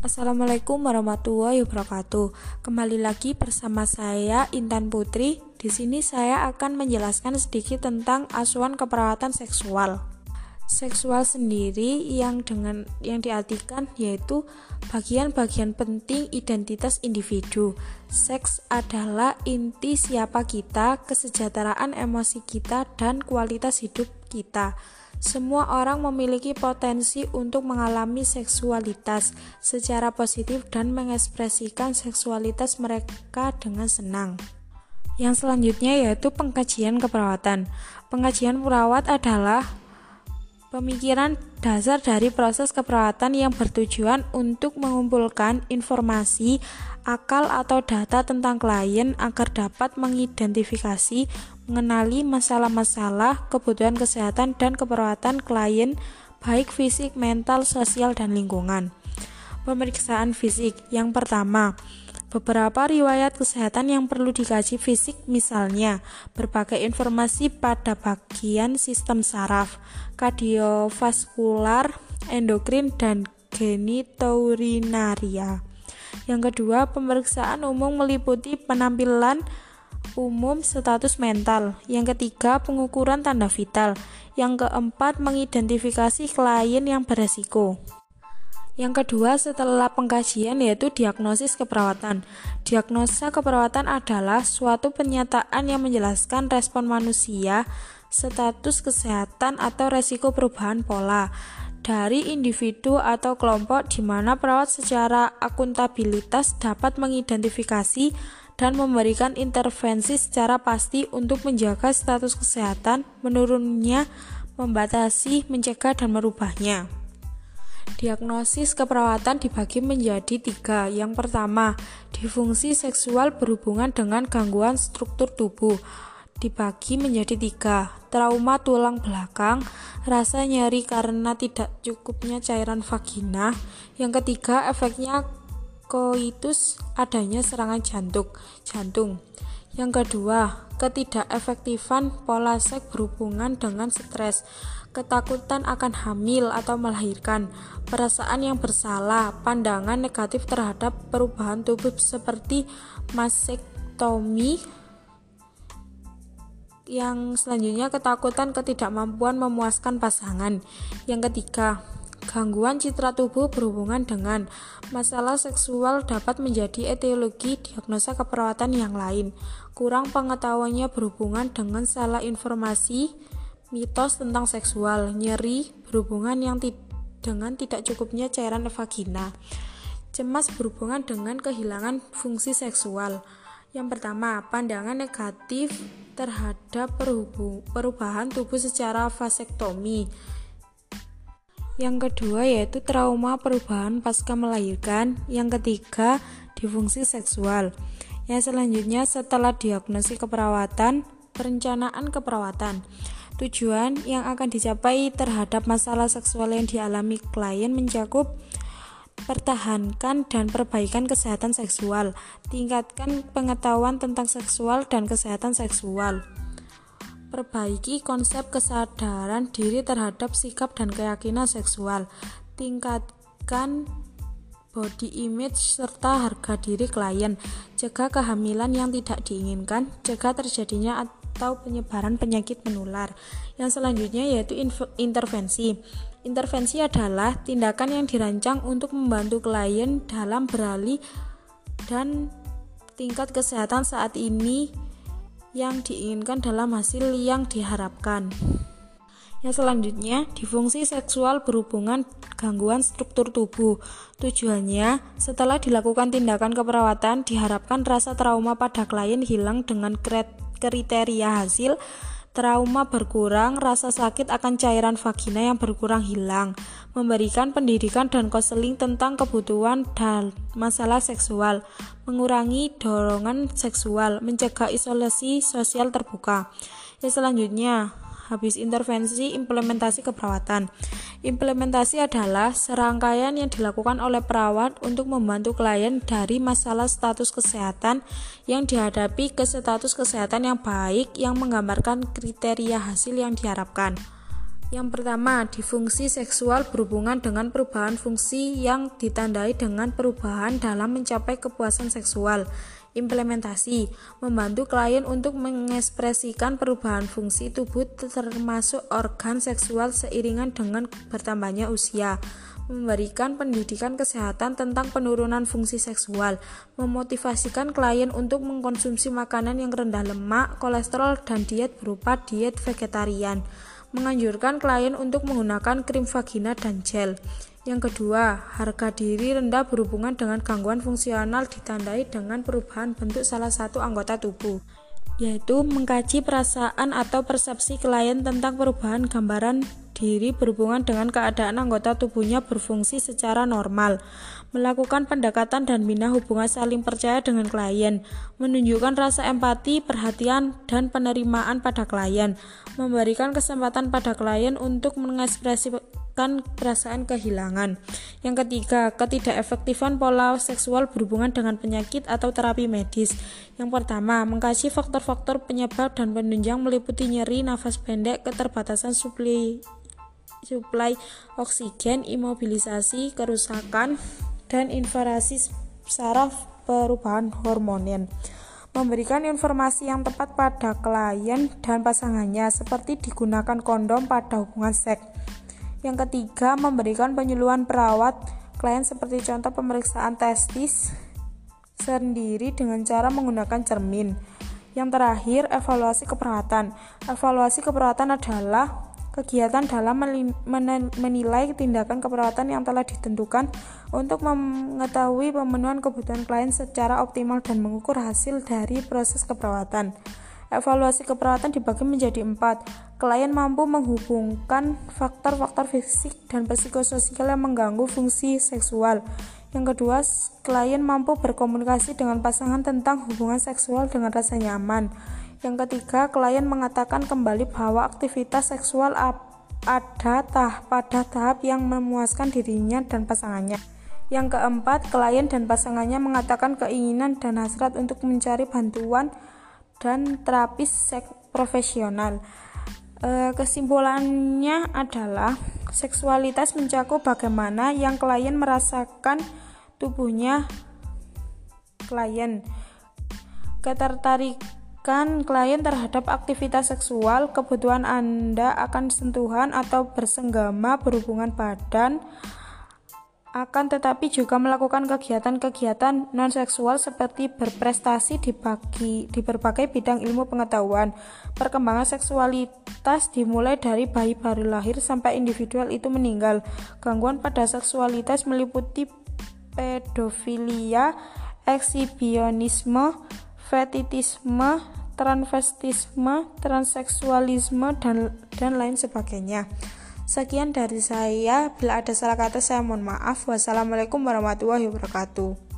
Assalamualaikum warahmatullahi wabarakatuh. Kembali lagi bersama saya Intan Putri. Di sini saya akan menjelaskan sedikit tentang asuhan keperawatan seksual. Seksual sendiri yang dengan yang diartikan yaitu bagian-bagian penting identitas individu. Seks adalah inti siapa kita, kesejahteraan emosi kita dan kualitas hidup kita. Semua orang memiliki potensi untuk mengalami seksualitas secara positif dan mengekspresikan seksualitas mereka dengan senang. Yang selanjutnya yaitu pengkajian keperawatan. Pengkajian perawat adalah pemikiran dasar dari proses keperawatan yang bertujuan untuk mengumpulkan informasi, akal atau data tentang klien agar dapat mengidentifikasi, mengenali masalah-masalah, kebutuhan kesehatan, dan keperawatan klien, baik fisik, mental, sosial, dan lingkungan. Pemeriksaan fisik yang pertama, beberapa riwayat kesehatan yang perlu dikaji fisik, misalnya berbagai informasi pada bagian sistem saraf, kardiovaskular, endokrin, dan genitourinaria. Yang kedua, pemeriksaan umum meliputi penampilan umum status mental. Yang ketiga, pengukuran tanda vital. Yang keempat, mengidentifikasi klien yang beresiko. Yang kedua, setelah pengkajian yaitu diagnosis keperawatan. Diagnosa keperawatan adalah suatu pernyataan yang menjelaskan respon manusia, status kesehatan atau resiko perubahan pola dari individu atau kelompok di mana perawat secara akuntabilitas dapat mengidentifikasi dan memberikan intervensi secara pasti untuk menjaga status kesehatan, menurunnya, membatasi, mencegah, dan merubahnya. Diagnosis keperawatan dibagi menjadi tiga. Yang pertama, disfungsi seksual berhubungan dengan gangguan struktur tubuh dibagi menjadi tiga. Trauma tulang belakang, rasa nyeri karena tidak cukupnya cairan vagina. Yang ketiga, efeknya koitus adanya serangan jantung. jantung. Yang kedua, ketidakefektifan pola seks berhubungan dengan stres, ketakutan akan hamil atau melahirkan, perasaan yang bersalah, pandangan negatif terhadap perubahan tubuh seperti masektomi, yang selanjutnya ketakutan ketidakmampuan memuaskan pasangan. Yang ketiga, Gangguan citra tubuh berhubungan dengan masalah seksual dapat menjadi etiologi diagnosa keperawatan yang lain. Kurang pengetahuannya berhubungan dengan salah informasi, mitos tentang seksual, nyeri berhubungan yang ti dengan tidak cukupnya cairan vagina. Cemas berhubungan dengan kehilangan fungsi seksual. Yang pertama, pandangan negatif terhadap perubahan tubuh secara vasektomi. Yang kedua yaitu trauma perubahan pasca melahirkan. Yang ketiga, difungsi seksual. Yang selanjutnya setelah diagnosis keperawatan, perencanaan keperawatan. Tujuan yang akan dicapai terhadap masalah seksual yang dialami klien mencakup pertahankan dan perbaikan kesehatan seksual, tingkatkan pengetahuan tentang seksual dan kesehatan seksual. Perbaiki konsep kesadaran diri terhadap sikap dan keyakinan seksual. Tingkatkan body image serta harga diri klien. Jaga kehamilan yang tidak diinginkan, jaga terjadinya atau penyebaran penyakit menular. Yang selanjutnya yaitu intervensi. Intervensi adalah tindakan yang dirancang untuk membantu klien dalam beralih dan tingkat kesehatan saat ini yang diinginkan dalam hasil yang diharapkan. Yang selanjutnya, difungsi seksual berhubungan gangguan struktur tubuh. Tujuannya, setelah dilakukan tindakan keperawatan, diharapkan rasa trauma pada klien hilang dengan kriteria hasil trauma berkurang, rasa sakit akan cairan vagina yang berkurang hilang, memberikan pendidikan dan konseling tentang kebutuhan dan masalah seksual, mengurangi dorongan seksual, mencegah isolasi sosial terbuka. Yang selanjutnya, habis intervensi implementasi keperawatan. Implementasi adalah serangkaian yang dilakukan oleh perawat untuk membantu klien dari masalah status kesehatan yang dihadapi ke status kesehatan yang baik yang menggambarkan kriteria hasil yang diharapkan. Yang pertama, difungsi seksual berhubungan dengan perubahan fungsi yang ditandai dengan perubahan dalam mencapai kepuasan seksual. Implementasi membantu klien untuk mengekspresikan perubahan fungsi tubuh termasuk organ seksual seiringan dengan bertambahnya usia memberikan pendidikan kesehatan tentang penurunan fungsi seksual, memotivasikan klien untuk mengkonsumsi makanan yang rendah lemak, kolesterol, dan diet berupa diet vegetarian, menganjurkan klien untuk menggunakan krim vagina dan gel. Yang kedua, harga diri rendah berhubungan dengan gangguan fungsional ditandai dengan perubahan bentuk salah satu anggota tubuh yaitu mengkaji perasaan atau persepsi klien tentang perubahan gambaran diri berhubungan dengan keadaan anggota tubuhnya berfungsi secara normal, melakukan pendekatan dan bina hubungan saling percaya dengan klien, menunjukkan rasa empati, perhatian, dan penerimaan pada klien, memberikan kesempatan pada klien untuk mengekspresikan perasaan kehilangan. Yang ketiga, ketidakefektifan pola seksual berhubungan dengan penyakit atau terapi medis. Yang pertama, mengkaji faktor-faktor penyebab dan penunjang meliputi nyeri, nafas pendek, keterbatasan suplai suplai oksigen, imobilisasi, kerusakan, dan invasi saraf perubahan hormonen memberikan informasi yang tepat pada klien dan pasangannya seperti digunakan kondom pada hubungan seks. Yang ketiga memberikan penyuluhan perawat. Klien seperti contoh pemeriksaan testis sendiri dengan cara menggunakan cermin. Yang terakhir evaluasi keperawatan. Evaluasi keperawatan adalah kegiatan dalam menilai tindakan keperawatan yang telah ditentukan untuk mengetahui pemenuhan kebutuhan klien secara optimal dan mengukur hasil dari proses keperawatan. Evaluasi keperawatan dibagi menjadi empat. Klien mampu menghubungkan faktor-faktor fisik dan psikososial yang mengganggu fungsi seksual. Yang kedua, klien mampu berkomunikasi dengan pasangan tentang hubungan seksual dengan rasa nyaman. Yang ketiga, klien mengatakan kembali bahwa aktivitas seksual ada tah pada tahap yang memuaskan dirinya dan pasangannya. Yang keempat, klien dan pasangannya mengatakan keinginan dan hasrat untuk mencari bantuan dan terapis seks profesional. E, kesimpulannya adalah seksualitas mencakup bagaimana yang klien merasakan tubuhnya klien. Ketertarikan kan klien terhadap aktivitas seksual, kebutuhan Anda akan sentuhan atau bersenggama berhubungan badan, akan tetapi juga melakukan kegiatan-kegiatan non-seksual seperti berprestasi di, bagi, di berbagai bidang ilmu pengetahuan. Perkembangan seksualitas dimulai dari bayi baru lahir sampai individual itu meninggal. Gangguan pada seksualitas meliputi pedofilia, ekshibionisme, fetitisme, transvestisme, transseksualisme, dan, dan lain sebagainya. Sekian dari saya. Bila ada salah kata, saya mohon maaf. Wassalamualaikum warahmatullahi wabarakatuh.